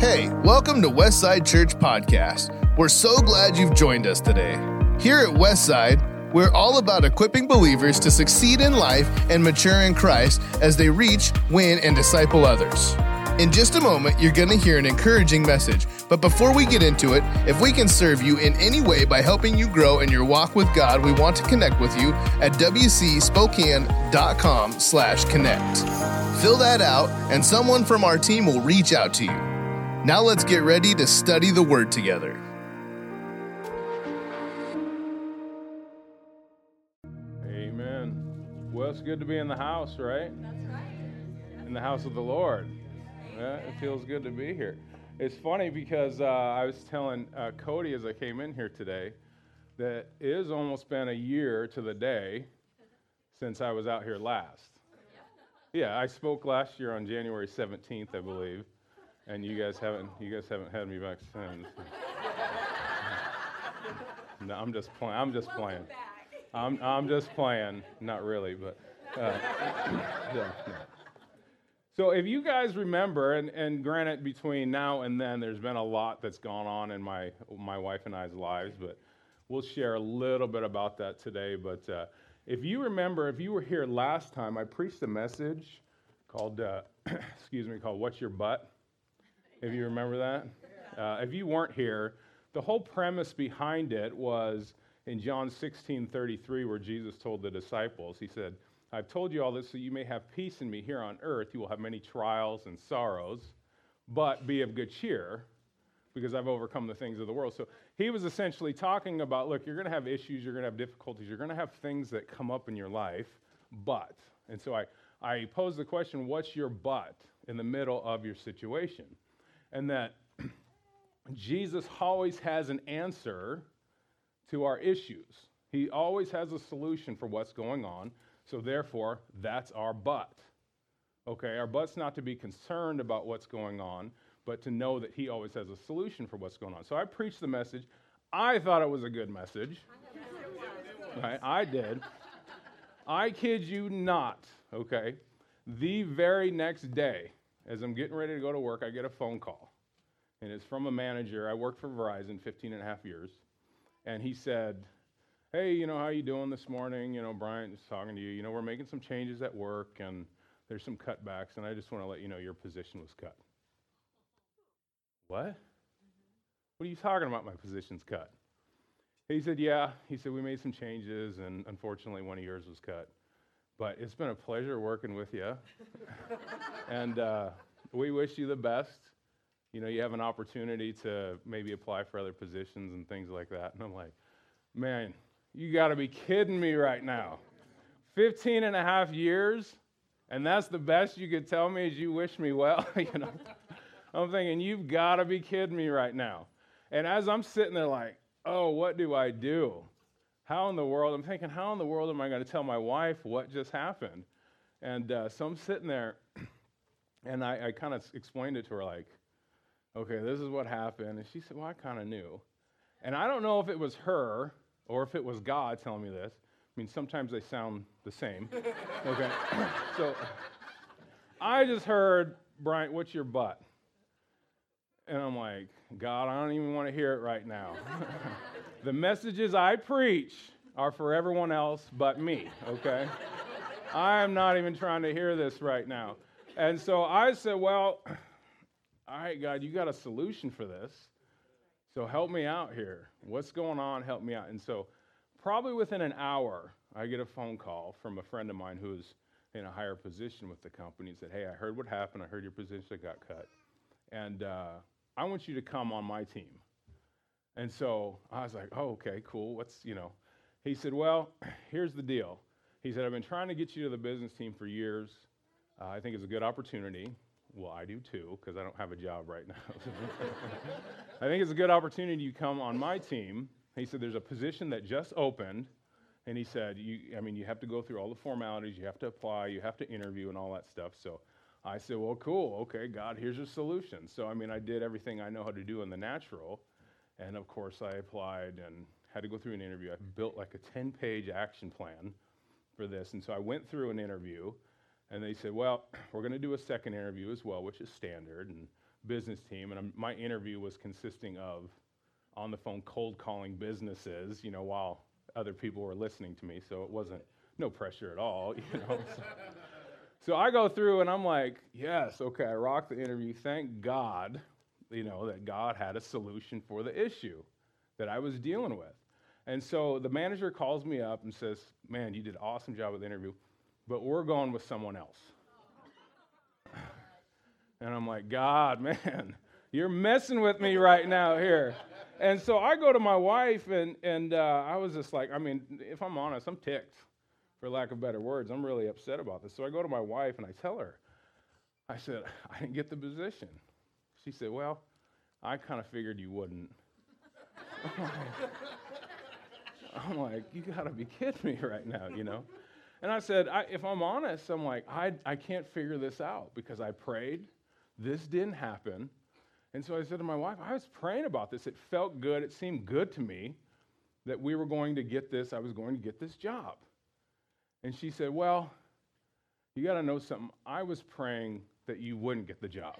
Hey, welcome to Westside Church Podcast. We're so glad you've joined us today. Here at Westside, we're all about equipping believers to succeed in life and mature in Christ as they reach, win, and disciple others. In just a moment, you're going to hear an encouraging message. But before we get into it, if we can serve you in any way by helping you grow in your walk with God, we want to connect with you at wcspokane.com slash connect. Fill that out, and someone from our team will reach out to you. Now let's get ready to study the Word together. Amen. Well, it's good to be in the house, right? That's right. In the house of the Lord. Yeah, it feels good to be here. It's funny because uh, I was telling uh, Cody as I came in here today that it has almost been a year to the day since I was out here last. Yeah, I spoke last year on January 17th, I believe and you guys haven't you guys haven't had me back since. no, I'm just playing. I'm just playing. I'm I'm just playing. Not really, but. Uh, yeah, no. So if you guys remember, and, and granted, between now and then, there's been a lot that's gone on in my my wife and I's lives, but we'll share a little bit about that today. But uh, if you remember, if you were here last time, I preached a message called, uh, excuse me, called "What's Your But." If you remember that. Uh, if you weren't here, the whole premise behind it was in John 16 33, where Jesus told the disciples, He said, I've told you all this so you may have peace in me here on earth. You will have many trials and sorrows, but be of good cheer because I've overcome the things of the world. So he was essentially talking about look, you're going to have issues, you're going to have difficulties, you're going to have things that come up in your life, but. And so I, I posed the question what's your but in the middle of your situation? And that Jesus always has an answer to our issues. He always has a solution for what's going on. So, therefore, that's our but. Okay, our but's not to be concerned about what's going on, but to know that He always has a solution for what's going on. So, I preached the message. I thought it was a good message. Right? I did. I kid you not, okay? The very next day, as I'm getting ready to go to work, I get a phone call. And it's from a manager. I worked for Verizon 15 and a half years. And he said, Hey, you know, how you doing this morning? You know, Brian is talking to you. You know, we're making some changes at work and there's some cutbacks, and I just want to let you know your position was cut. What? What are you talking about? My position's cut. He said, Yeah. He said, We made some changes, and unfortunately, one of yours was cut. But it's been a pleasure working with you. and uh, we wish you the best. You know, you have an opportunity to maybe apply for other positions and things like that. And I'm like, man, you got to be kidding me right now. 15 and a half years, and that's the best you could tell me is you wish me well. you know, I'm thinking, you've got to be kidding me right now. And as I'm sitting there like, oh, what do I do? How in the world? I'm thinking, how in the world am I going to tell my wife what just happened? And uh, so I'm sitting there, and I, I kind of explained it to her, like, okay, this is what happened. And she said, well, I kind of knew. And I don't know if it was her or if it was God telling me this. I mean, sometimes they sound the same. okay. so I just heard, Brian, what's your but? And I'm like, God, I don't even want to hear it right now. the messages I preach are for everyone else but me, okay? I am not even trying to hear this right now. And so I said, Well, all right, God, you got a solution for this. So help me out here. What's going on? Help me out. And so, probably within an hour, I get a phone call from a friend of mine who's in a higher position with the company and said, Hey, I heard what happened. I heard your position got cut. And uh, I want you to come on my team. And so I was like, oh, okay, cool. What's, you know, he said, well, here's the deal. He said, I've been trying to get you to the business team for years. Uh, I think it's a good opportunity. Well, I do too, because I don't have a job right now. I think it's a good opportunity you come on my team. He said, there's a position that just opened. And he said, you, I mean, you have to go through all the formalities, you have to apply, you have to interview, and all that stuff. So I said, Well, cool. Okay, God, here's your solution. So, I mean, I did everything I know how to do in the natural. And of course, I applied and had to go through an interview. I built like a 10 page action plan for this. And so I went through an interview, and they said, Well, we're going to do a second interview as well, which is standard. And business team, and my interview was consisting of on the phone cold calling businesses, you know, while other people were listening to me. So it wasn't no pressure at all, you know. so, so I go through and I'm like, yes, okay, I rocked the interview. Thank God, you know, that God had a solution for the issue that I was dealing with. And so the manager calls me up and says, Man, you did an awesome job with the interview, but we're going with someone else. and I'm like, God, man, you're messing with me right now here. And so I go to my wife, and, and uh, I was just like, I mean, if I'm honest, I'm ticked, for lack of better words. I'm really upset about this. So I go to my wife and I tell her, I said, I didn't get the position. She said, Well, I kind of figured you wouldn't. I'm like, you gotta be kidding me right now, you know? And I said, I, if I'm honest, I'm like, I, I can't figure this out because I prayed. This didn't happen. And so I said to my wife, I was praying about this. It felt good. It seemed good to me that we were going to get this. I was going to get this job. And she said, Well, you got to know something. I was praying that you wouldn't get the job.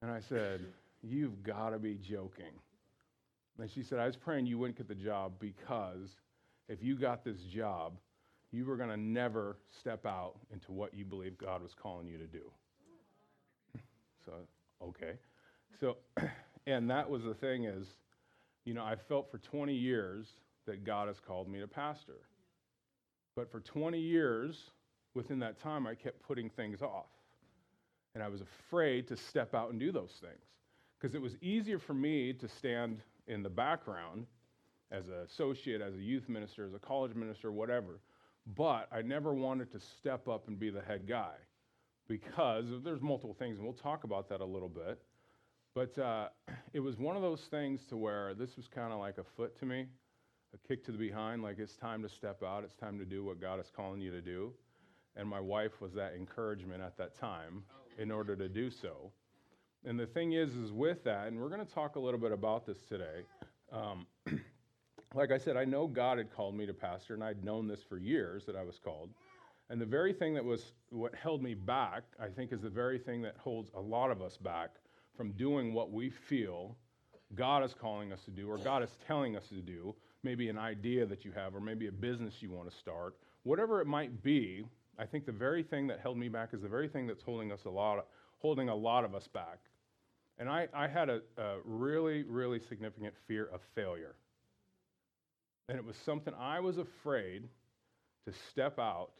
and I said, You've got to be joking. And she said, I was praying you wouldn't get the job because if you got this job, you were going to never step out into what you believe God was calling you to do. so, okay. So, and that was the thing is, you know, I felt for 20 years that God has called me to pastor. But for 20 years, within that time, I kept putting things off. And I was afraid to step out and do those things. Because it was easier for me to stand in the background as an associate, as a youth minister, as a college minister, whatever. But I never wanted to step up and be the head guy because there's multiple things, and we'll talk about that a little bit. But uh, it was one of those things to where this was kind of like a foot to me, a kick to the behind, like it's time to step out, it's time to do what God is calling you to do. And my wife was that encouragement at that time in order to do so. And the thing is, is with that, and we're going to talk a little bit about this today. Um, like I said, I know God had called me to pastor, and I'd known this for years that I was called. And the very thing that was what held me back, I think, is the very thing that holds a lot of us back from doing what we feel God is calling us to do, or God is telling us to do. Maybe an idea that you have, or maybe a business you want to start, whatever it might be. I think the very thing that held me back is the very thing that's holding us a lot, of, holding a lot of us back. And I, I had a, a really, really significant fear of failure. And it was something I was afraid to step out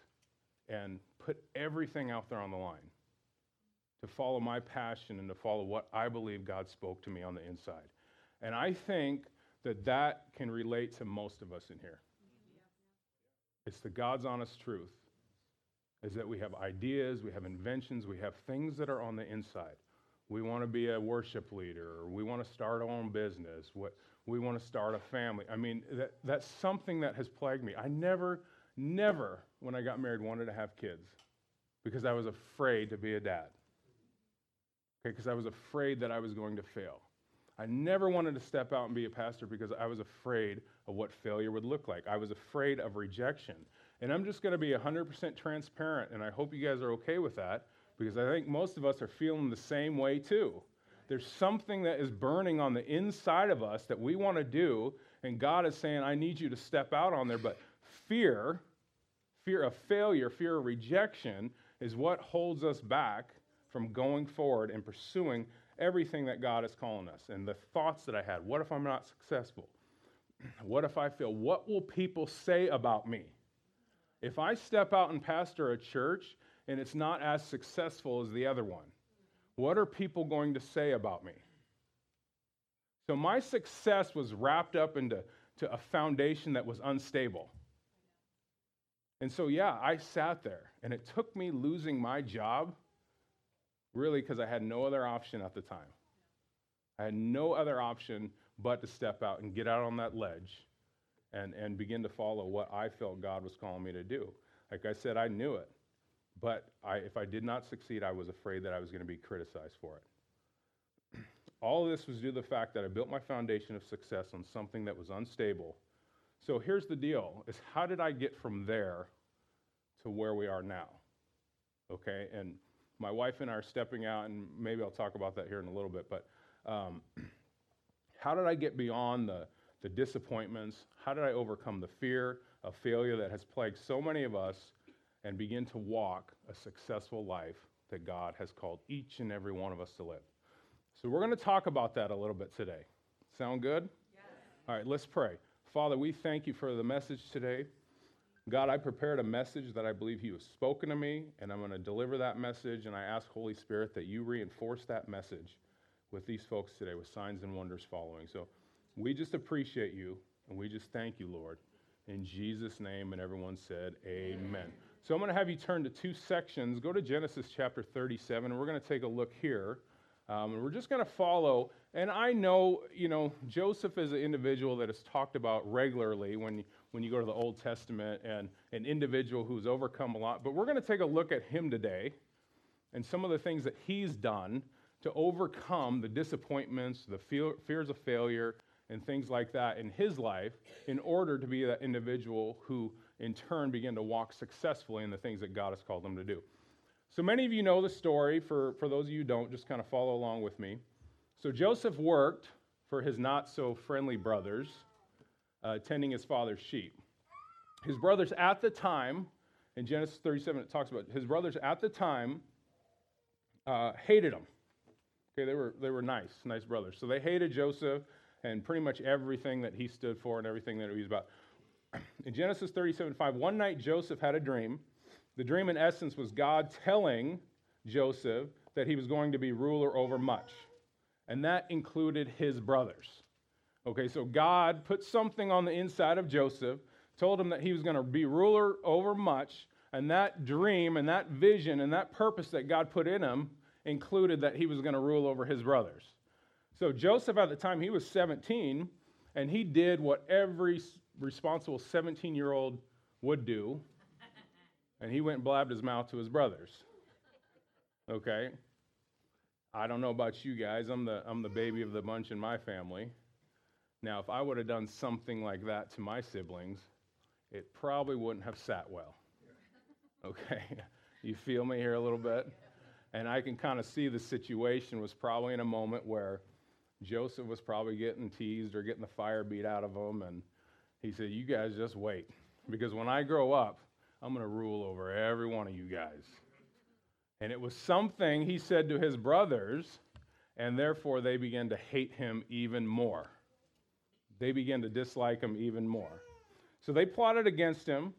and put everything out there on the line, to follow my passion and to follow what I believe God spoke to me on the inside. And I think that that can relate to most of us in here. It's the God's honest truth is that we have ideas, we have inventions, we have things that are on the inside we want to be a worship leader, or we want to start our own business, what, we want to start a family. I mean, that, that's something that has plagued me. I never, never, when I got married, wanted to have kids because I was afraid to be a dad. Okay, because I was afraid that I was going to fail. I never wanted to step out and be a pastor because I was afraid of what failure would look like. I was afraid of rejection. And I'm just going to be 100% transparent, and I hope you guys are okay with that because I think most of us are feeling the same way too. There's something that is burning on the inside of us that we want to do, and God is saying, I need you to step out on there. But fear, fear of failure, fear of rejection, is what holds us back from going forward and pursuing everything that God is calling us. And the thoughts that I had what if I'm not successful? What if I fail? What will people say about me? If I step out and pastor a church and it's not as successful as the other one? What are people going to say about me? So my success was wrapped up into to a foundation that was unstable. And so, yeah, I sat there, and it took me losing my job really because I had no other option at the time. I had no other option but to step out and get out on that ledge and, and begin to follow what I felt God was calling me to do. Like I said, I knew it. But I, if I did not succeed, I was afraid that I was going to be criticized for it. All of this was due to the fact that I built my foundation of success on something that was unstable. So here's the deal is how did I get from there to where we are now? Okay? And my wife and I are stepping out, and maybe I'll talk about that here in a little bit. But um, how did I get beyond the, the disappointments? How did I overcome the fear of failure that has plagued so many of us and begin to walk a successful life that God has called each and every one of us to live? So, we're going to talk about that a little bit today. Sound good? Yes. All right, let's pray. Father, we thank you for the message today. God, I prepared a message that I believe He was spoken to me, and I'm going to deliver that message. And I ask, Holy Spirit, that you reinforce that message with these folks today with signs and wonders following. So we just appreciate you, and we just thank you, Lord. In Jesus' name, and everyone said, Amen. Amen. So I'm going to have you turn to two sections. Go to Genesis chapter 37, and we're going to take a look here. Um, and we're just going to follow. And I know, you know, Joseph is an individual that is talked about regularly when, when you go to the Old Testament and an individual who's overcome a lot. But we're going to take a look at him today and some of the things that he's done to overcome the disappointments, the fears of failure, and things like that in his life in order to be that individual who, in turn, began to walk successfully in the things that God has called him to do. So many of you know the story. For, for those of you who don't, just kind of follow along with me. So Joseph worked for his not so friendly brothers, uh, tending his father's sheep. His brothers at the time, in Genesis 37, it talks about his brothers at the time uh, hated him. Okay, they were, they were nice, nice brothers. So they hated Joseph and pretty much everything that he stood for and everything that he was about. In Genesis 37 5, one night Joseph had a dream. The dream, in essence, was God telling Joseph that he was going to be ruler over much, and that included his brothers. Okay, so God put something on the inside of Joseph, told him that he was going to be ruler over much, and that dream and that vision and that purpose that God put in him included that he was going to rule over his brothers. So Joseph, at the time, he was 17, and he did what every responsible 17 year old would do, and he went and blabbed his mouth to his brothers. Okay? I don't know about you guys. I'm the, I'm the baby of the bunch in my family. Now, if I would have done something like that to my siblings, it probably wouldn't have sat well. Okay? You feel me here a little bit? And I can kind of see the situation was probably in a moment where Joseph was probably getting teased or getting the fire beat out of him. And he said, You guys just wait. Because when I grow up, I'm going to rule over every one of you guys. And it was something he said to his brothers, and therefore they began to hate him even more. They began to dislike him even more. So they plotted against him,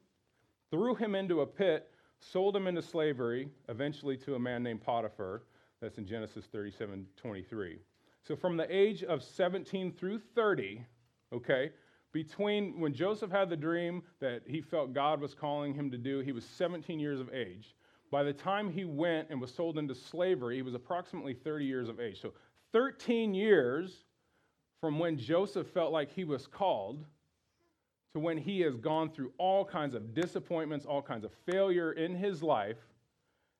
threw him into a pit, sold him into slavery, eventually to a man named Potiphar. That's in Genesis 37 23. So from the age of 17 through 30, okay, between when Joseph had the dream that he felt God was calling him to do, he was 17 years of age. By the time he went and was sold into slavery, he was approximately 30 years of age. So 13 years from when Joseph felt like he was called to when he has gone through all kinds of disappointments, all kinds of failure in his life.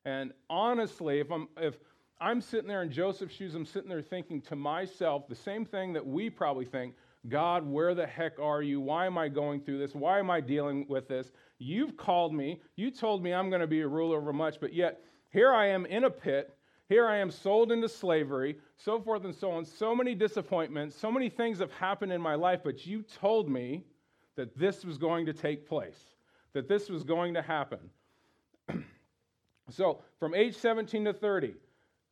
And honestly, if I'm, if I'm sitting there in Joseph's shoes, I'm sitting there thinking to myself the same thing that we probably think God, where the heck are you? Why am I going through this? Why am I dealing with this? You've called me. You told me I'm going to be a ruler over much, but yet here I am in a pit. Here I am sold into slavery, so forth and so on. So many disappointments, so many things have happened in my life, but you told me that this was going to take place, that this was going to happen. so, from age 17 to 30,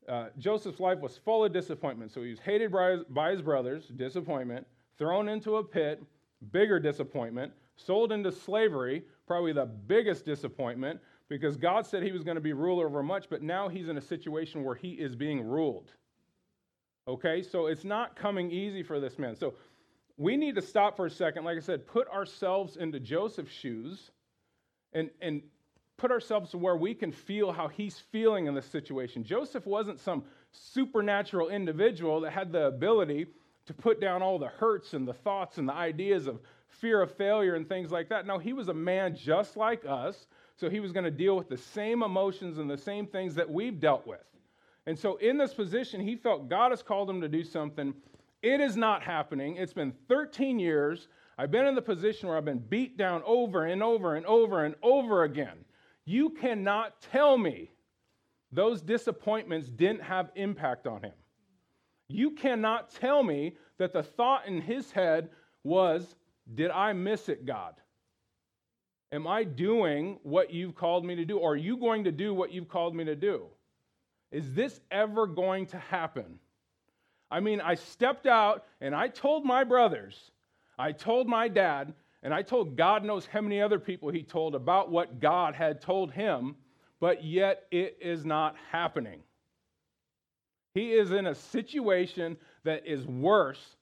uh, Joseph's life was full of disappointment. So, he was hated by his, by his brothers, disappointment, thrown into a pit, bigger disappointment, sold into slavery, probably the biggest disappointment, because God said he was going to be ruler over much, but now he's in a situation where he is being ruled. Okay, so it's not coming easy for this man. So we need to stop for a second, like I said, put ourselves into Joseph's shoes and, and put ourselves to where we can feel how he's feeling in this situation. Joseph wasn't some supernatural individual that had the ability to put down all the hurts and the thoughts and the ideas of fear of failure and things like that. No, he was a man just like us, so he was going to deal with the same emotions and the same things that we've dealt with. And so, in this position, he felt God has called him to do something it is not happening. It's been 13 years. I've been in the position where I've been beat down over and over and over and over again. You cannot tell me those disappointments didn't have impact on him. You cannot tell me that the thought in his head was, Did I miss it, God? Am I doing what you've called me to do? Or are you going to do what you've called me to do? Is this ever going to happen? I mean, I stepped out and I told my brothers, I told my dad, and I told God knows how many other people he told about what God had told him, but yet it is not happening. He is in a situation that is worse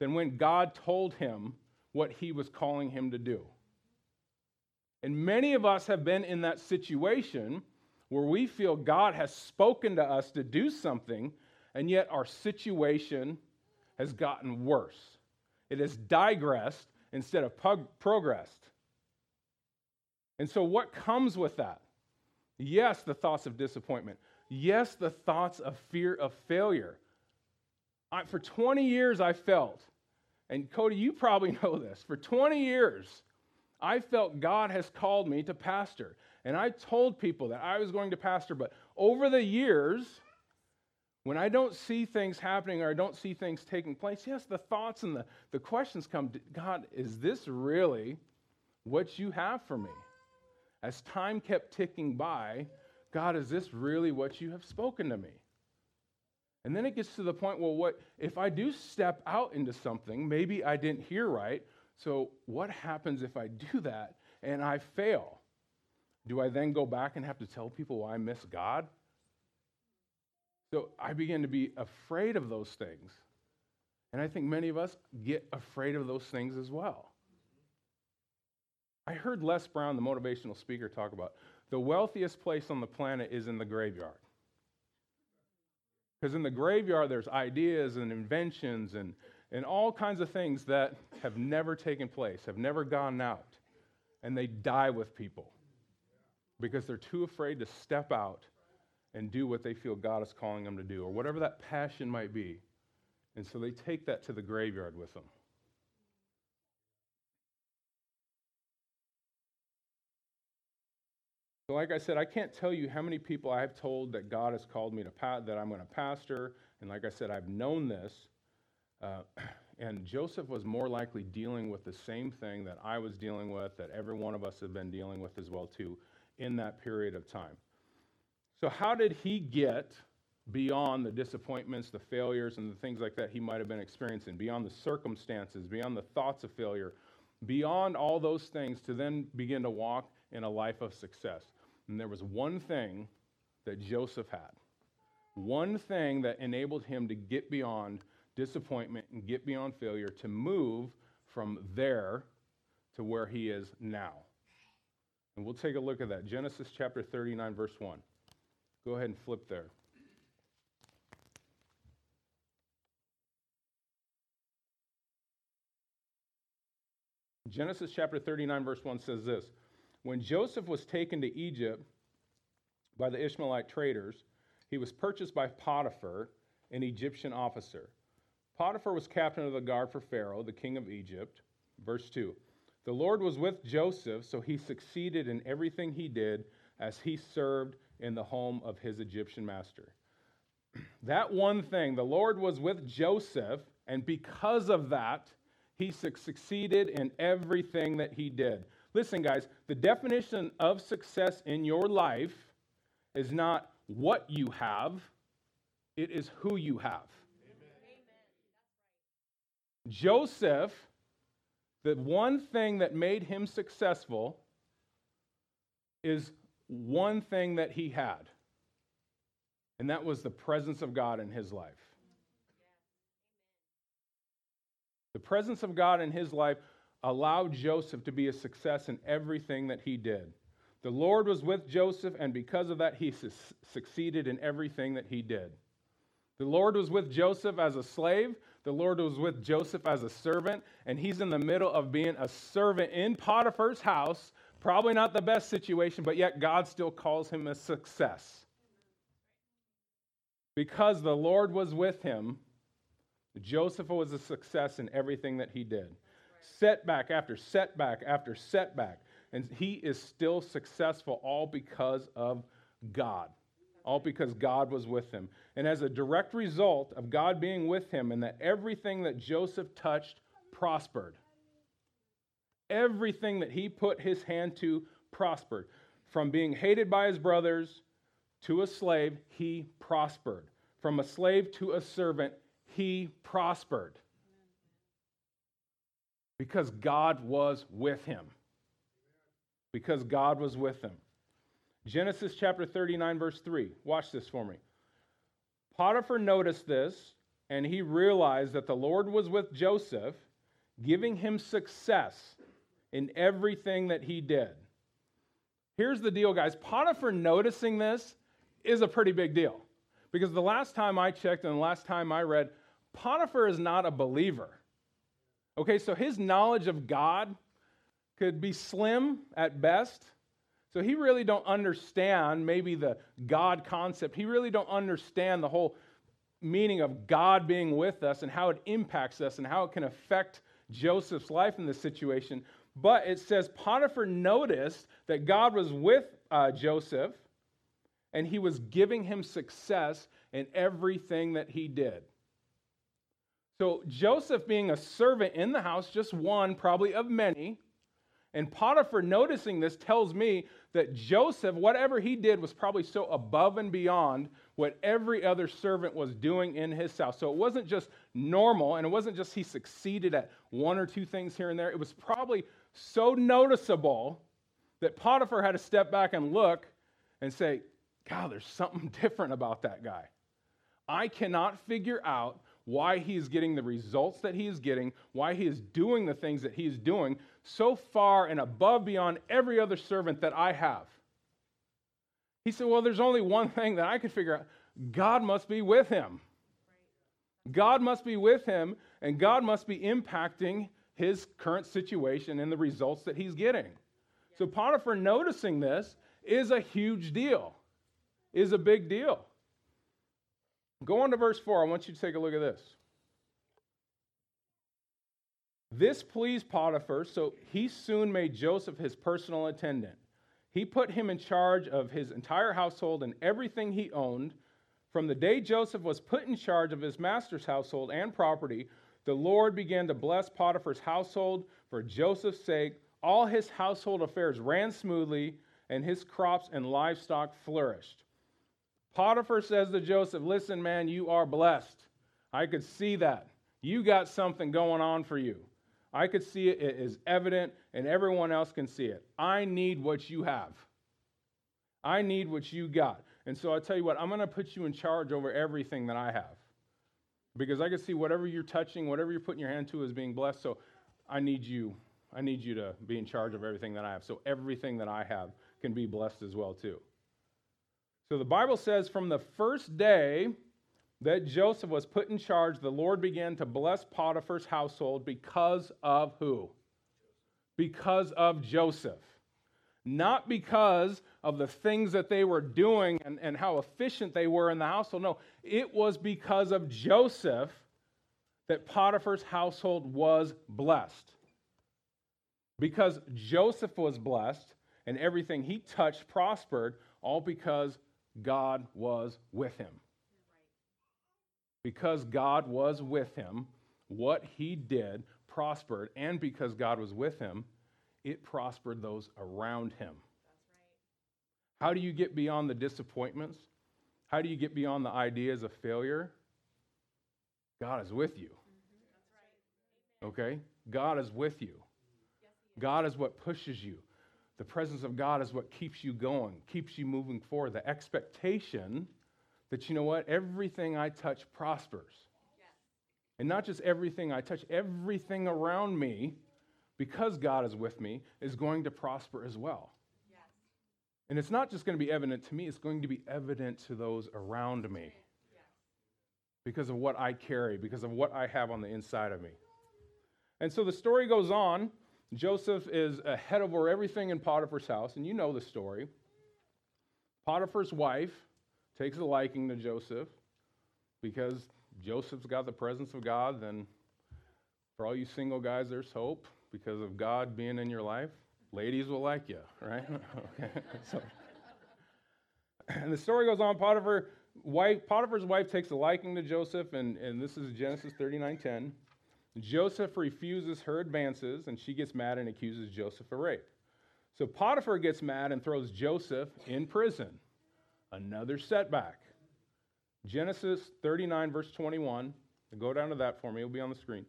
than when God told him what he was calling him to do. And many of us have been in that situation where we feel God has spoken to us to do something, and yet our situation has gotten worse. It has digressed instead of progressed. And so, what comes with that? Yes, the thoughts of disappointment. Yes, the thoughts of fear of failure. I, for 20 years, I felt, and Cody, you probably know this, for 20 years, I felt God has called me to pastor. And I told people that I was going to pastor, but over the years, when I don't see things happening or I don't see things taking place, yes, the thoughts and the, the questions come God, is this really what you have for me? As time kept ticking by, God, is this really what you have spoken to me? And then it gets to the point, well, what if I do step out into something, maybe I didn't hear right. So what happens if I do that and I fail? Do I then go back and have to tell people why I miss God? So I begin to be afraid of those things. And I think many of us get afraid of those things as well. I heard Les Brown, the motivational speaker, talk about the wealthiest place on the planet is in the graveyard. Because in the graveyard, there's ideas and inventions and, and all kinds of things that have never taken place, have never gone out, and they die with people because they're too afraid to step out and do what they feel God is calling them to do, or whatever that passion might be. And so they take that to the graveyard with them. So, like I said, I can't tell you how many people I've told that God has called me to pa- that I'm going to pastor, and like I said, I've known this. Uh, and Joseph was more likely dealing with the same thing that I was dealing with, that every one of us have been dealing with as well too in that period of time. So, how did he get beyond the disappointments, the failures, and the things like that he might have been experiencing, beyond the circumstances, beyond the thoughts of failure, beyond all those things to then begin to walk in a life of success? And there was one thing that Joseph had, one thing that enabled him to get beyond disappointment and get beyond failure to move from there to where he is now. And we'll take a look at that. Genesis chapter 39, verse 1. Go ahead and flip there. Genesis chapter 39, verse 1 says this When Joseph was taken to Egypt by the Ishmaelite traders, he was purchased by Potiphar, an Egyptian officer. Potiphar was captain of the guard for Pharaoh, the king of Egypt. Verse 2 the Lord was with Joseph, so he succeeded in everything he did as he served in the home of his Egyptian master. That one thing, the Lord was with Joseph, and because of that, he succeeded in everything that he did. Listen, guys, the definition of success in your life is not what you have, it is who you have. Amen. Joseph the one thing that made him successful is one thing that he had, and that was the presence of God in his life. The presence of God in his life allowed Joseph to be a success in everything that he did. The Lord was with Joseph, and because of that, he su- succeeded in everything that he did. The Lord was with Joseph as a slave. The Lord was with Joseph as a servant, and he's in the middle of being a servant in Potiphar's house. Probably not the best situation, but yet God still calls him a success. Because the Lord was with him, Joseph was a success in everything that he did. Setback after setback after setback. And he is still successful all because of God all because God was with him. And as a direct result of God being with him, and that everything that Joseph touched prospered. Everything that he put his hand to prospered. From being hated by his brothers to a slave, he prospered. From a slave to a servant, he prospered. Because God was with him. Because God was with him. Genesis chapter 39, verse 3. Watch this for me. Potiphar noticed this, and he realized that the Lord was with Joseph, giving him success in everything that he did. Here's the deal, guys. Potiphar noticing this is a pretty big deal. Because the last time I checked and the last time I read, Potiphar is not a believer. Okay, so his knowledge of God could be slim at best. So he really don't understand maybe the God concept. He really don't understand the whole meaning of God being with us and how it impacts us and how it can affect Joseph's life in this situation. But it says Potiphar noticed that God was with uh, Joseph and he was giving him success in everything that he did. So Joseph, being a servant in the house, just one probably of many, and Potiphar noticing this tells me that Joseph, whatever he did, was probably so above and beyond what every other servant was doing in his house. So it wasn't just normal, and it wasn't just he succeeded at one or two things here and there. It was probably so noticeable that Potiphar had to step back and look and say, God, there's something different about that guy. I cannot figure out why he is getting the results that he is getting, why he is doing the things that he is doing so far and above beyond every other servant that I have. He said, Well, there's only one thing that I could figure out God must be with him. God must be with him, and God must be impacting his current situation and the results that he's getting. So Potiphar noticing this is a huge deal, is a big deal. Go on to verse 4. I want you to take a look at this. This pleased Potiphar, so he soon made Joseph his personal attendant. He put him in charge of his entire household and everything he owned. From the day Joseph was put in charge of his master's household and property, the Lord began to bless Potiphar's household for Joseph's sake. All his household affairs ran smoothly, and his crops and livestock flourished. Potiphar says to Joseph, Listen, man, you are blessed. I could see that. You got something going on for you. I could see it. It is evident, and everyone else can see it. I need what you have. I need what you got. And so I tell you what, I'm going to put you in charge over everything that I have. Because I can see whatever you're touching, whatever you're putting your hand to is being blessed. So I need you. I need you to be in charge of everything that I have. So everything that I have can be blessed as well, too. So the Bible says from the first day that Joseph was put in charge, the Lord began to bless Potiphar's household because of who? Because of Joseph. Not because of the things that they were doing and, and how efficient they were in the household. No, it was because of Joseph that Potiphar's household was blessed. Because Joseph was blessed and everything he touched prospered, all because God was with him. Because God was with him, what he did prospered, and because God was with him, it prospered those around him. How do you get beyond the disappointments? How do you get beyond the ideas of failure? God is with you. Mm-hmm. Okay? God is with you. God is what pushes you. The presence of God is what keeps you going, keeps you moving forward. The expectation that, you know what, everything I touch prospers. Yes. And not just everything I touch, everything around me, because God is with me, is going to prosper as well. Yes. And it's not just going to be evident to me, it's going to be evident to those around me. Yes. Because of what I carry, because of what I have on the inside of me. And so the story goes on. Joseph is head over everything in Potiphar's house, and you know the story. Potiphar's wife takes a liking to Joseph because Joseph's got the presence of God. Then, for all you single guys, there's hope because of God being in your life. Ladies will like you, right? okay. So, And the story goes on. Potiphar, wife, Potiphar's wife takes a liking to Joseph, and, and this is Genesis 39:10. Joseph refuses her advances, and she gets mad and accuses Joseph of rape. So Potiphar gets mad and throws Joseph in prison. Another setback. Genesis 39, verse 21. Go down to that for me, it'll be on the screen.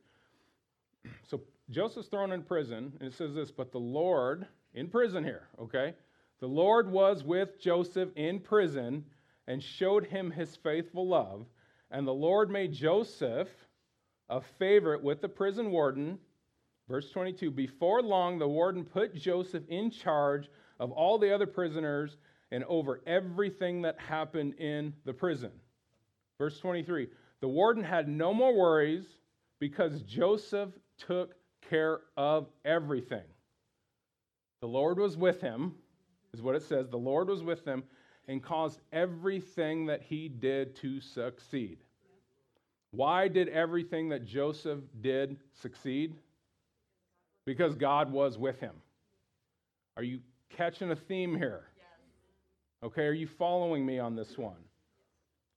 So Joseph's thrown in prison, and it says this, but the Lord, in prison here, okay? The Lord was with Joseph in prison and showed him his faithful love. And the Lord made Joseph a favorite with the prison warden. Verse 22 Before long, the warden put Joseph in charge of all the other prisoners and over everything that happened in the prison. Verse 23 The warden had no more worries because Joseph took care of everything. The Lord was with him, is what it says. The Lord was with him and caused everything that he did to succeed. Why did everything that Joseph did succeed? Because God was with him. Are you catching a theme here? Okay, are you following me on this one?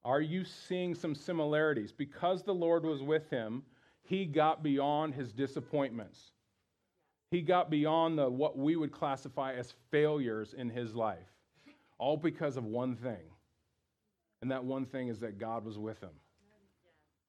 Are you seeing some similarities? Because the Lord was with him, he got beyond his disappointments. He got beyond the, what we would classify as failures in his life, all because of one thing. And that one thing is that God was with him.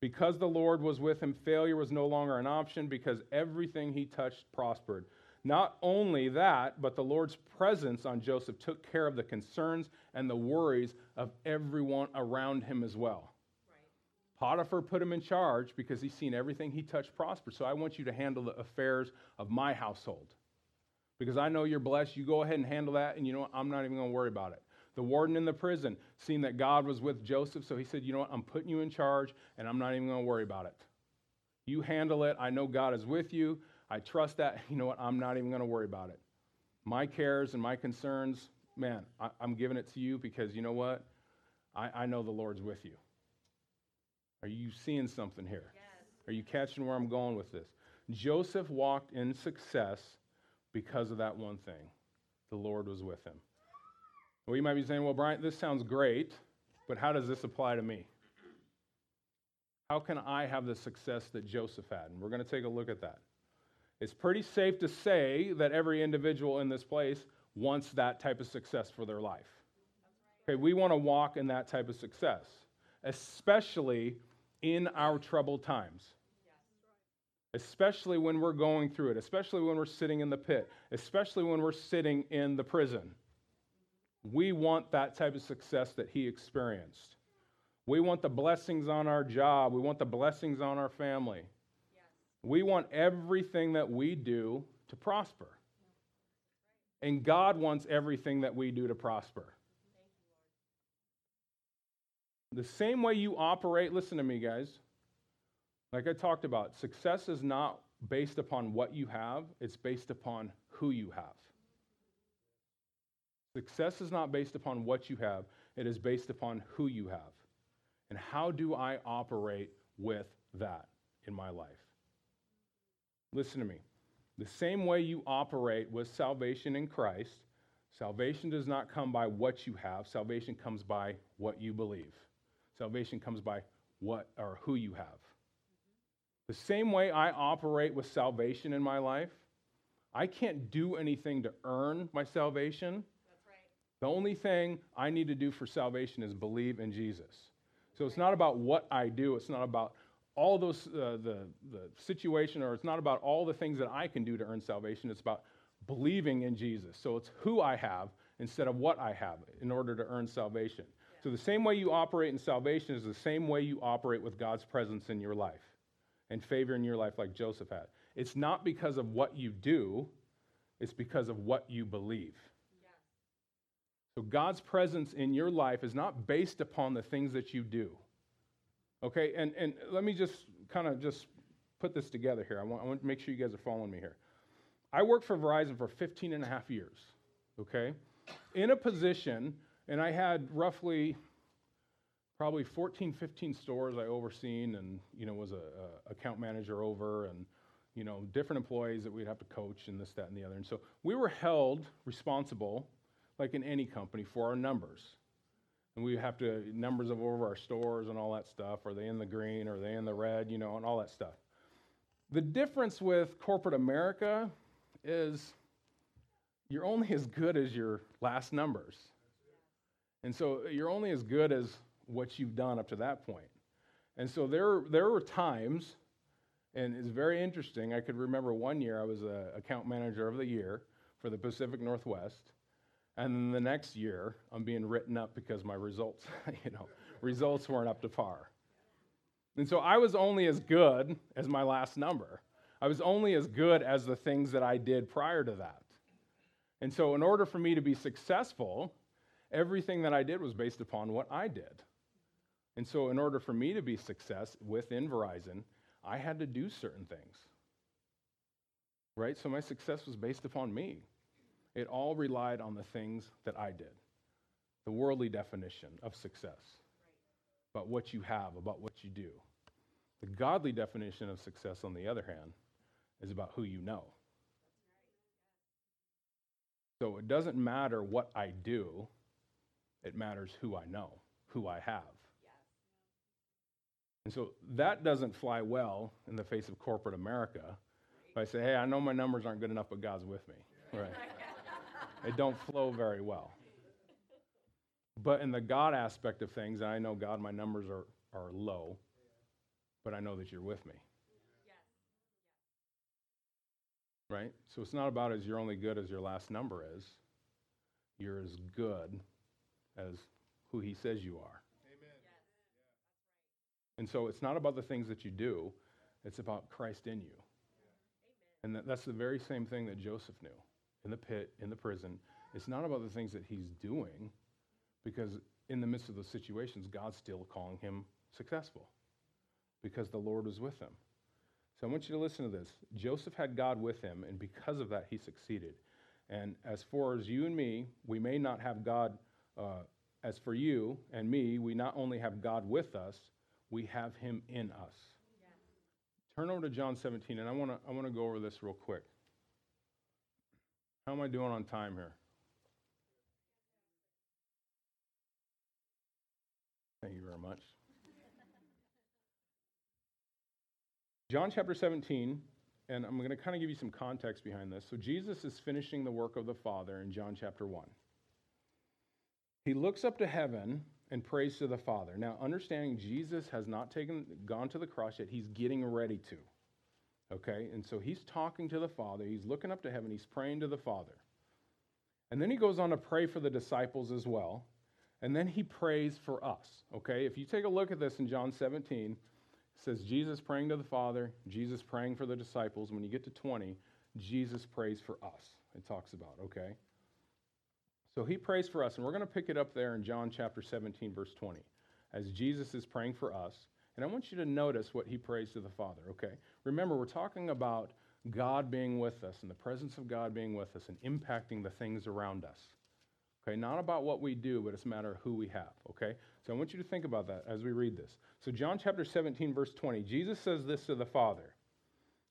Because the Lord was with him, failure was no longer an option because everything he touched prospered. Not only that, but the Lord's presence on Joseph took care of the concerns and the worries of everyone around him as well. Right. Potiphar put him in charge because he's seen everything he touched prosper. So I want you to handle the affairs of my household. Because I know you're blessed. You go ahead and handle that, and you know what? I'm not even going to worry about it. The warden in the prison, seeing that God was with Joseph, so he said, You know what? I'm putting you in charge, and I'm not even going to worry about it. You handle it. I know God is with you. I trust that. You know what? I'm not even going to worry about it. My cares and my concerns, man, I, am giving it to you because you know what? I, I, know the Lord's with you. Are you seeing something here? Yes. Are you catching where I'm going with this? Joseph walked in success because of that one thing. The Lord was with him. Well, you might be saying, well, Brian, this sounds great, but how does this apply to me? How can I have the success that Joseph had? And we're going to take a look at that. It's pretty safe to say that every individual in this place wants that type of success for their life. Okay, we want to walk in that type of success, especially in our troubled times. Especially when we're going through it, especially when we're sitting in the pit, especially when we're sitting in the prison. We want that type of success that he experienced. We want the blessings on our job. We want the blessings on our family. We want everything that we do to prosper. And God wants everything that we do to prosper. The same way you operate, listen to me, guys. Like I talked about, success is not based upon what you have, it's based upon who you have. Success is not based upon what you have, it is based upon who you have. And how do I operate with that in my life? Listen to me. The same way you operate with salvation in Christ, salvation does not come by what you have, salvation comes by what you believe. Salvation comes by what or who you have. The same way I operate with salvation in my life, I can't do anything to earn my salvation. The only thing I need to do for salvation is believe in Jesus. So it's not about what I do, it's not about all those, uh, the, the situation, or it's not about all the things that I can do to earn salvation. It's about believing in Jesus. So it's who I have instead of what I have in order to earn salvation. So the same way you operate in salvation is the same way you operate with God's presence in your life and favor in your life, like Joseph had. It's not because of what you do, it's because of what you believe. So God's presence in your life is not based upon the things that you do. Okay, and, and let me just kind of just put this together here. I want, I want to make sure you guys are following me here. I worked for Verizon for 15 and a half years, okay, in a position, and I had roughly probably 14, 15 stores I overseen and, you know, was a, a account manager over and, you know, different employees that we'd have to coach and this, that, and the other. And so we were held responsible, like in any company, for our numbers. And we have to, numbers of over our stores and all that stuff. Are they in the green? Are they in the red? You know, and all that stuff. The difference with corporate America is you're only as good as your last numbers. And so you're only as good as what you've done up to that point. And so there, there were times, and it's very interesting. I could remember one year I was a account manager of the year for the Pacific Northwest, and then the next year I'm being written up because my results, you know, results weren't up to par. And so I was only as good as my last number. I was only as good as the things that I did prior to that. And so, in order for me to be successful, everything that I did was based upon what I did. And so, in order for me to be success within Verizon, I had to do certain things. Right? So, my success was based upon me. It all relied on the things that I did. The worldly definition of success about what you have, about what you do. The godly definition of success, on the other hand, is about who you know. So it doesn't matter what I do, it matters who I know, who I have. And so that doesn't fly well in the face of corporate America. If I say, hey, I know my numbers aren't good enough, but God's with me. Right. It don't flow very well. But in the God aspect of things, I know God, my numbers are, are low, but I know that you're with me. Right? So it's not about as you're only good as your last number is. You're as good as who he says you are. Amen. And so it's not about the things that you do, it's about Christ in you. And that, that's the very same thing that Joseph knew in the pit, in the prison. It's not about the things that he's doing, because in the midst of those situations, God's still calling him successful because the Lord was with him. So I want you to listen to this. Joseph had God with him, and because of that, he succeeded. And as far as you and me, we may not have God, uh, as for you and me, we not only have God with us, we have him in us. Turn over to John 17, and I want to I wanna go over this real quick. How am I doing on time here? Thank you very much. John chapter 17, and I'm going to kind of give you some context behind this. So, Jesus is finishing the work of the Father in John chapter 1. He looks up to heaven and prays to the Father. Now, understanding Jesus has not taken, gone to the cross yet, he's getting ready to. Okay? And so he's talking to the Father. He's looking up to heaven. He's praying to the Father. And then he goes on to pray for the disciples as well. And then he prays for us. Okay? If you take a look at this in John 17, it says Jesus praying to the Father, Jesus praying for the disciples. When you get to 20, Jesus prays for us. It talks about, okay? So he prays for us, and we're going to pick it up there in John chapter 17, verse 20, as Jesus is praying for us. And I want you to notice what he prays to the Father, okay? Remember, we're talking about God being with us and the presence of God being with us and impacting the things around us. Okay, not about what we do, but it's a matter of who we have. Okay, so I want you to think about that as we read this. So, John chapter 17, verse 20, Jesus says this to the Father.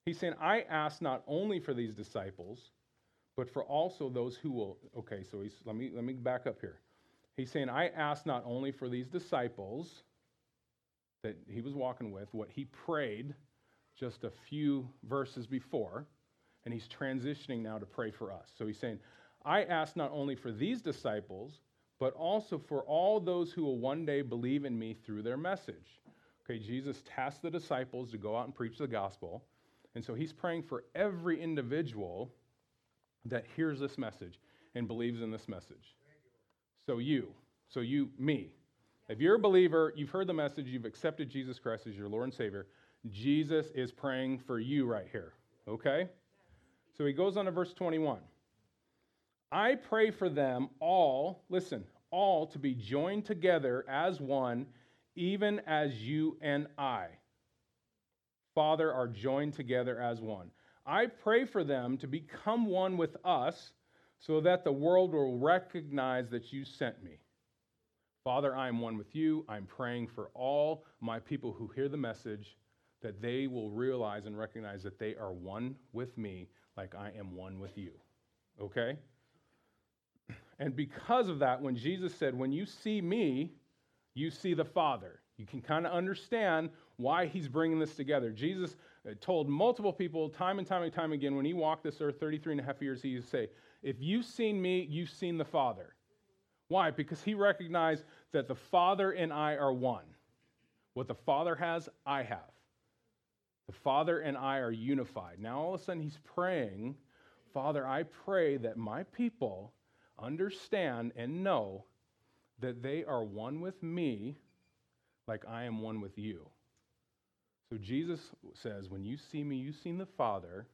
He's saying, I ask not only for these disciples, but for also those who will. Okay, so he's, let, me, let me back up here. He's saying, I ask not only for these disciples that he was walking with, what he prayed just a few verses before, and he's transitioning now to pray for us. So he's saying, I ask not only for these disciples, but also for all those who will one day believe in me through their message. Okay, Jesus tasked the disciples to go out and preach the gospel. And so he's praying for every individual that hears this message and believes in this message. So you, so you, me. If you're a believer, you've heard the message, you've accepted Jesus Christ as your Lord and Savior, Jesus is praying for you right here. Okay? So he goes on to verse 21. I pray for them all, listen, all to be joined together as one, even as you and I, Father, are joined together as one. I pray for them to become one with us so that the world will recognize that you sent me. Father, I am one with you. I'm praying for all my people who hear the message that they will realize and recognize that they are one with me like I am one with you. Okay? And because of that, when Jesus said, When you see me, you see the Father, you can kind of understand why he's bringing this together. Jesus uh, told multiple people time and time and time again when he walked this earth 33 and a half years, he used to say, If you've seen me, you've seen the Father. Why? Because he recognized that the Father and I are one. What the Father has, I have. The Father and I are unified. Now, all of a sudden, he's praying, Father, I pray that my people understand and know that they are one with me like I am one with you. So Jesus says, when you see me, you've seen the Father.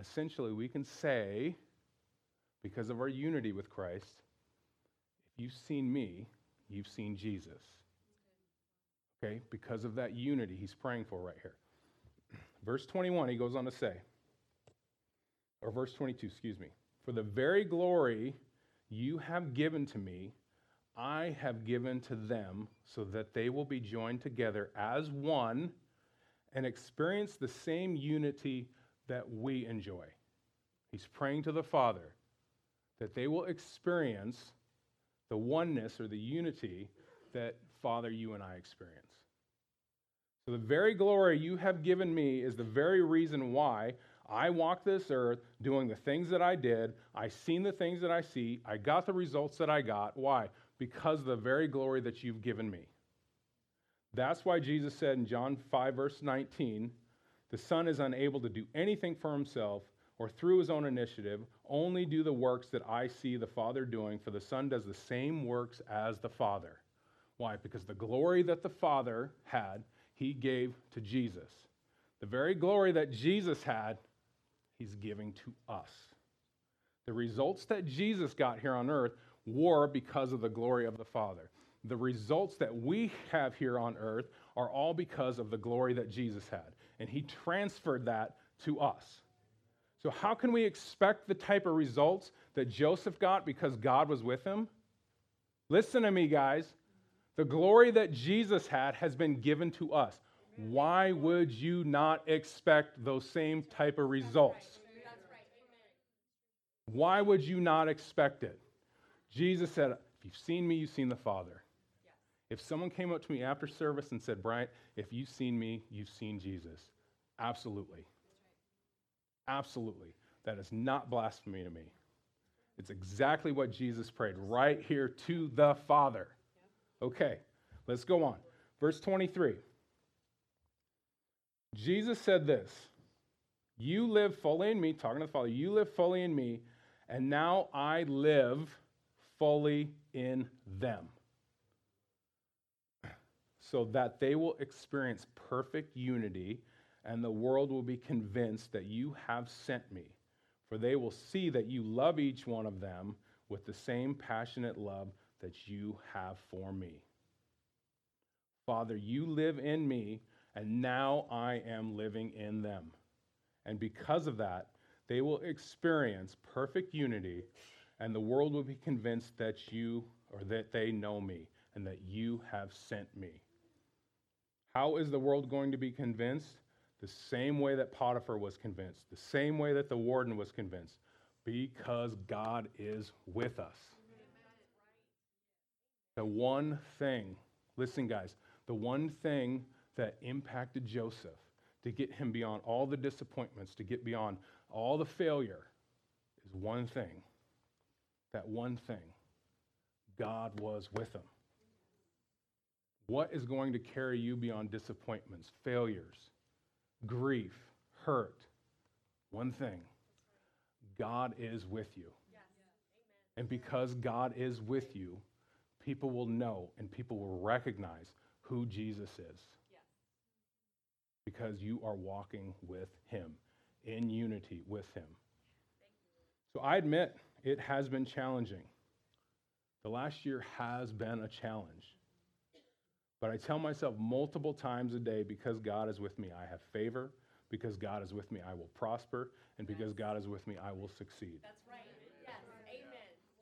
Essentially, we can say, because of our unity with Christ, you've seen me, you've seen Jesus. Okay, because of that unity he's praying for right here. Verse 21, he goes on to say, or verse 22, excuse me, for the very glory you have given to me, I have given to them so that they will be joined together as one and experience the same unity that we enjoy. He's praying to the Father that they will experience the oneness or the unity that Father, you and I experience. So, the very glory you have given me is the very reason why I walk this earth doing the things that I did. I seen the things that I see. I got the results that I got. Why? because of the very glory that you've given me. That's why Jesus said in John 5, verse 19, the Son is unable to do anything for himself or through his own initiative, only do the works that I see the Father doing, for the Son does the same works as the Father. Why? Because the glory that the Father had, he gave to Jesus. The very glory that Jesus had, he's giving to us. The results that Jesus got here on earth were because of the glory of the Father. The results that we have here on earth are all because of the glory that Jesus had. And he transferred that to us. So, how can we expect the type of results that Joseph got because God was with him? Listen to me, guys. The glory that Jesus had has been given to us. Why would you not expect those same type of results? Why would you not expect it? Jesus said, If you've seen me, you've seen the Father. If someone came up to me after service and said, Brian, if you've seen me, you've seen Jesus. Absolutely. Absolutely. That is not blasphemy to me. It's exactly what Jesus prayed right here to the Father. Okay, let's go on. Verse 23. Jesus said this You live fully in me, talking to the Father, you live fully in me, and now I live fully in them so that they will experience perfect unity and the world will be convinced that you have sent me. For they will see that you love each one of them with the same passionate love that you have for me. Father, you live in me, and now I am living in them. And because of that, they will experience perfect unity and the world will be convinced that you or that they know me and that you have sent me. How is the world going to be convinced? The same way that Potiphar was convinced, the same way that the warden was convinced, because God is with us. The one thing, listen, guys, the one thing that impacted Joseph to get him beyond all the disappointments, to get beyond all the failure, is one thing that one thing God was with him. What is going to carry you beyond disappointments, failures, grief, hurt? One thing God is with you. And because God is with you, people will know and people will recognize who Jesus is. Because you are walking with Him, in unity with Him. So I admit it has been challenging. The last year has been a challenge. But I tell myself multiple times a day because God is with me, I have favor. Because God is with me, I will prosper. And because God is with me, I will succeed. That's right. Yes.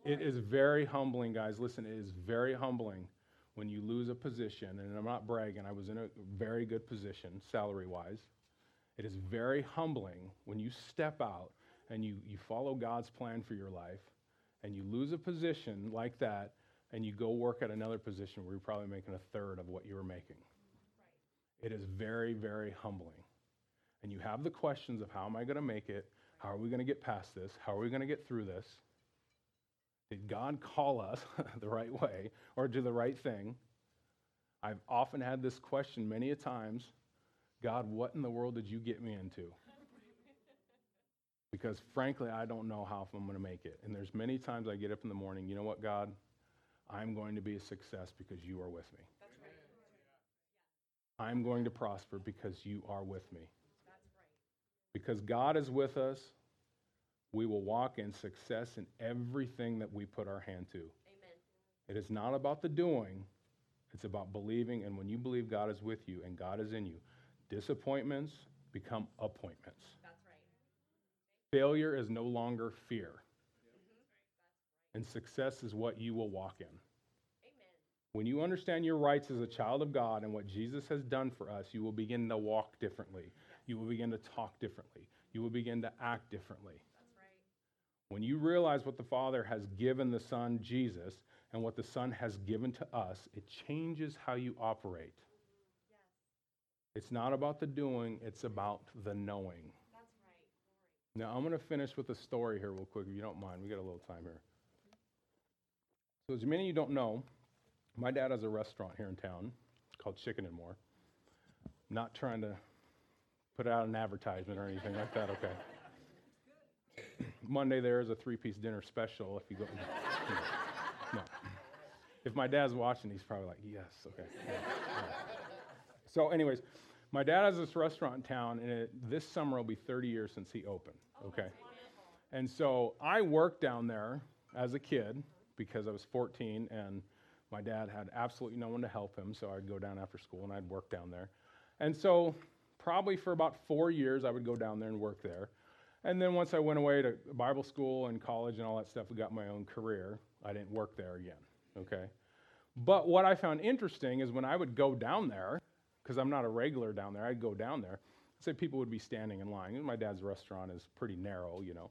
Amen. It is very humbling, guys. Listen, it is very humbling when you lose a position. And I'm not bragging, I was in a very good position salary wise. It is very humbling when you step out and you, you follow God's plan for your life and you lose a position like that and you go work at another position where you're probably making a third of what you were making. It is very, very humbling. And you have the questions of how am I going to make it? How are we going to get past this? How are we going to get through this? Did God call us the right way or do the right thing? I've often had this question many a times God, what in the world did you get me into? Because frankly, I don't know how I'm going to make it. And there's many times I get up in the morning, you know what, God? I'm going to be a success because you are with me. I'm going to prosper because you are with me. Because God is with us, we will walk in success in everything that we put our hand to. Amen. It is not about the doing, it's about believing. And when you believe God is with you and God is in you, disappointments become appointments. That's right. Failure is no longer fear. And success is what you will walk in. Amen. When you understand your rights as a child of God and what Jesus has done for us, you will begin to walk differently. You will begin to talk differently. You will begin to act differently. That's right. When you realize what the Father has given the Son, Jesus, and what the Son has given to us, it changes how you operate. Yes. It's not about the doing, it's about the knowing. That's right. Now, I'm going to finish with a story here, real quick, if you don't mind. We got a little time here. So, as many of you don't know, my dad has a restaurant here in town called Chicken and More. Not trying to put out an advertisement or anything like that, okay? Monday there is a three-piece dinner special. If you go, no. If my dad's watching, he's probably like, yes, okay. So, anyways, my dad has this restaurant in town, and it, this summer will be 30 years since he opened. Oh, okay. And so I worked down there as a kid because I was 14, and my dad had absolutely no one to help him. So I'd go down after school and I'd work down there. And so, probably for about four years, I would go down there and work there. And then once I went away to Bible school and college and all that stuff, I got my own career. I didn't work there again. Okay. But what I found interesting is when I would go down there, because I'm not a regular down there, I'd go down there. Say people would be standing in line. My dad's restaurant is pretty narrow, you know.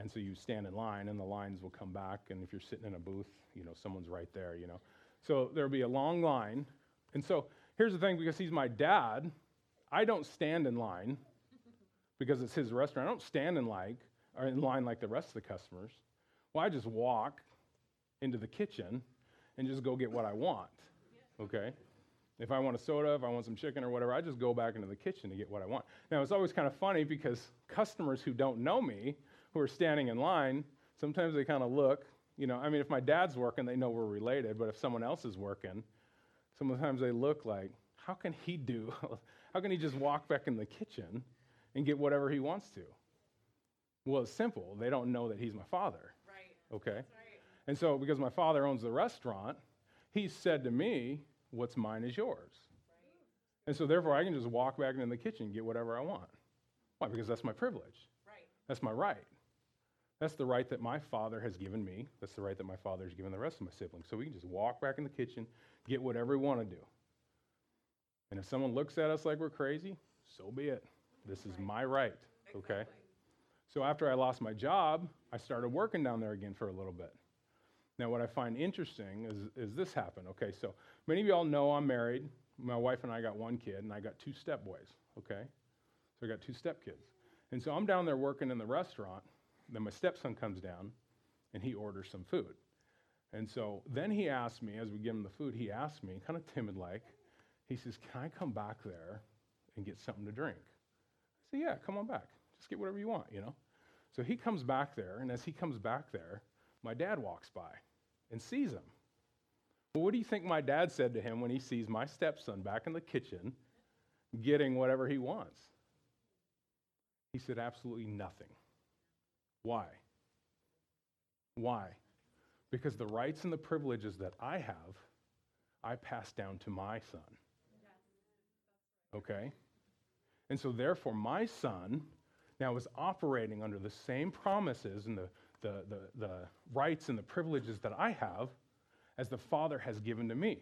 And so you stand in line and the lines will come back. And if you're sitting in a booth, you know, someone's right there, you know. So there'll be a long line. And so here's the thing because he's my dad, I don't stand in line because it's his restaurant. I don't stand in like or in line like the rest of the customers. Well, I just walk into the kitchen and just go get what I want. Okay? If I want a soda, if I want some chicken or whatever, I just go back into the kitchen to get what I want. Now, it's always kind of funny because customers who don't know me, who are standing in line, sometimes they kind of look, you know, I mean, if my dad's working, they know we're related, but if someone else is working, sometimes they look like, how can he do, how can he just walk back in the kitchen and get whatever he wants to? Well, it's simple. They don't know that he's my father, Right. okay? Right. And so, because my father owns the restaurant, he said to me, What's mine is yours. And so, therefore, I can just walk back into the kitchen and get whatever I want. Why? Because that's my privilege. Right. That's my right. That's the right that my father has given me. That's the right that my father has given the rest of my siblings. So we can just walk back in the kitchen, get whatever we want to do. And if someone looks at us like we're crazy, so be it. This is my right, okay? Exactly. So after I lost my job, I started working down there again for a little bit. Now, what I find interesting is, is this happened. Okay, so many of y'all know I'm married. My wife and I got one kid, and I got two stepboys. Okay, so I got two stepkids. And so I'm down there working in the restaurant. Then my stepson comes down, and he orders some food. And so then he asked me, as we give him the food, he asked me, kind of timid like, he says, Can I come back there and get something to drink? I said, Yeah, come on back. Just get whatever you want, you know? So he comes back there, and as he comes back there, my dad walks by and sees him. Well, what do you think my dad said to him when he sees my stepson back in the kitchen getting whatever he wants? He said, Absolutely nothing. Why? Why? Because the rights and the privileges that I have, I pass down to my son. Okay? And so, therefore, my son now is operating under the same promises and the, the, the, the rights and the privileges that I have as the father has given to me.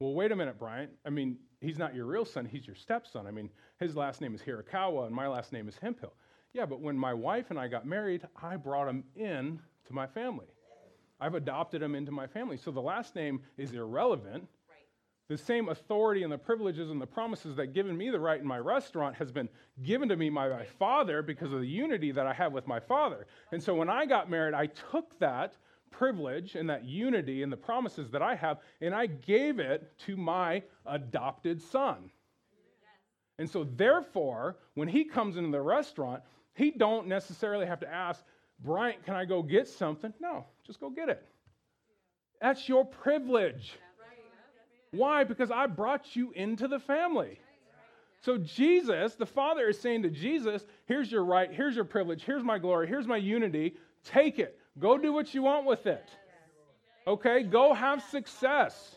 Well, wait a minute, Bryant. I mean, he's not your real son, he's your stepson. I mean, his last name is Hirakawa and my last name is Hemphill. Yeah, but when my wife and I got married, I brought him in to my family. I've adopted him into my family. So the last name is irrelevant. Right. The same authority and the privileges and the promises that given me the right in my restaurant has been given to me by my father because of the unity that I have with my father. And so when I got married, I took that privilege and that unity and the promises that I have and I gave it to my adopted son. And so therefore, when he comes into the restaurant, he don't necessarily have to ask, Bryant, can I go get something? No, just go get it. That's your privilege. Why? Because I brought you into the family. So Jesus, the Father is saying to Jesus, here's your right, here's your privilege, here's my glory, here's my unity. Take it. Go do what you want with it. Okay? Go have success.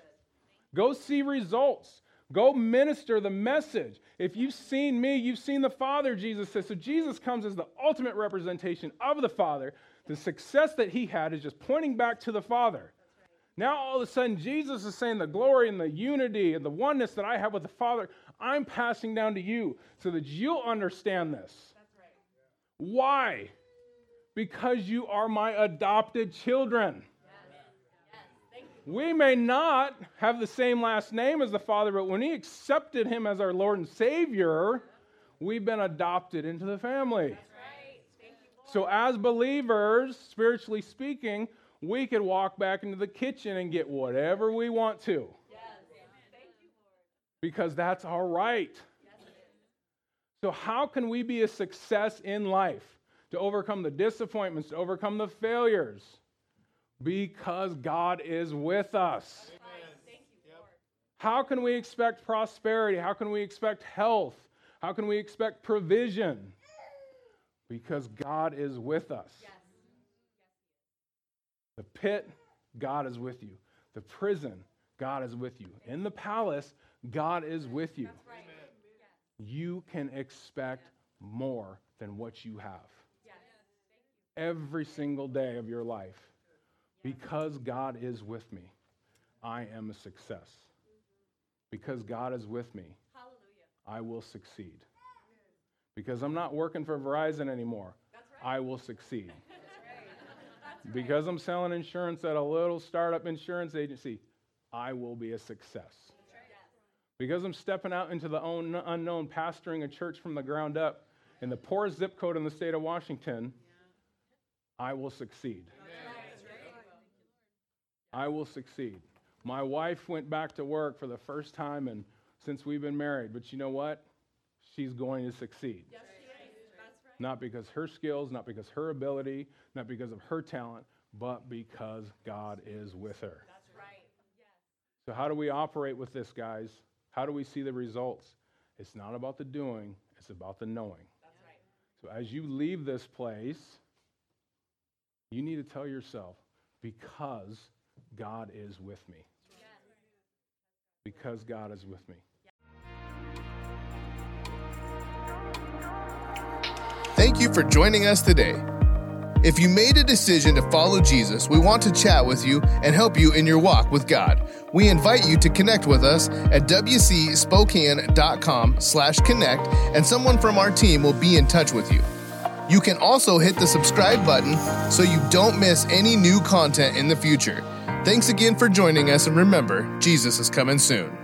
Go see results. Go minister the message. If you've seen me, you've seen the Father, Jesus says. So Jesus comes as the ultimate representation of the Father. The success that he had is just pointing back to the Father. Now, all of a sudden, Jesus is saying the glory and the unity and the oneness that I have with the Father, I'm passing down to you so that you'll understand this. Why? Because you are my adopted children. We may not have the same last name as the Father, but when He accepted Him as our Lord and Savior, we've been adopted into the family. So, as believers, spiritually speaking, we could walk back into the kitchen and get whatever we want to. Because that's our right. So, how can we be a success in life? To overcome the disappointments, to overcome the failures? Because God is with us. How can we expect prosperity? How can we expect health? How can we expect provision? Because God is with us. The pit, God is with you. The prison, God is with you. In the palace, God is with you. You can expect more than what you have every single day of your life. Because God is with me, I am a success. Because God is with me, I will succeed. Because I'm not working for Verizon anymore, I will succeed. Because I'm selling insurance at a little startup insurance agency, I will be a success. Because I'm stepping out into the unknown, pastoring a church from the ground up in the poorest zip code in the state of Washington, I will succeed. I will succeed. My wife went back to work for the first time and since we've been married, but you know what? She's going to succeed. Not because her skills, not because her ability, not because of her talent, but because God is with her. That's right. So, how do we operate with this, guys? How do we see the results? It's not about the doing, it's about the knowing. That's right. So, as you leave this place, you need to tell yourself, because God is with me. Because God is with me. Thank you for joining us today. If you made a decision to follow Jesus, we want to chat with you and help you in your walk with God. We invite you to connect with us at wcspokane.com slash connect, and someone from our team will be in touch with you. You can also hit the subscribe button so you don't miss any new content in the future. Thanks again for joining us, and remember, Jesus is coming soon.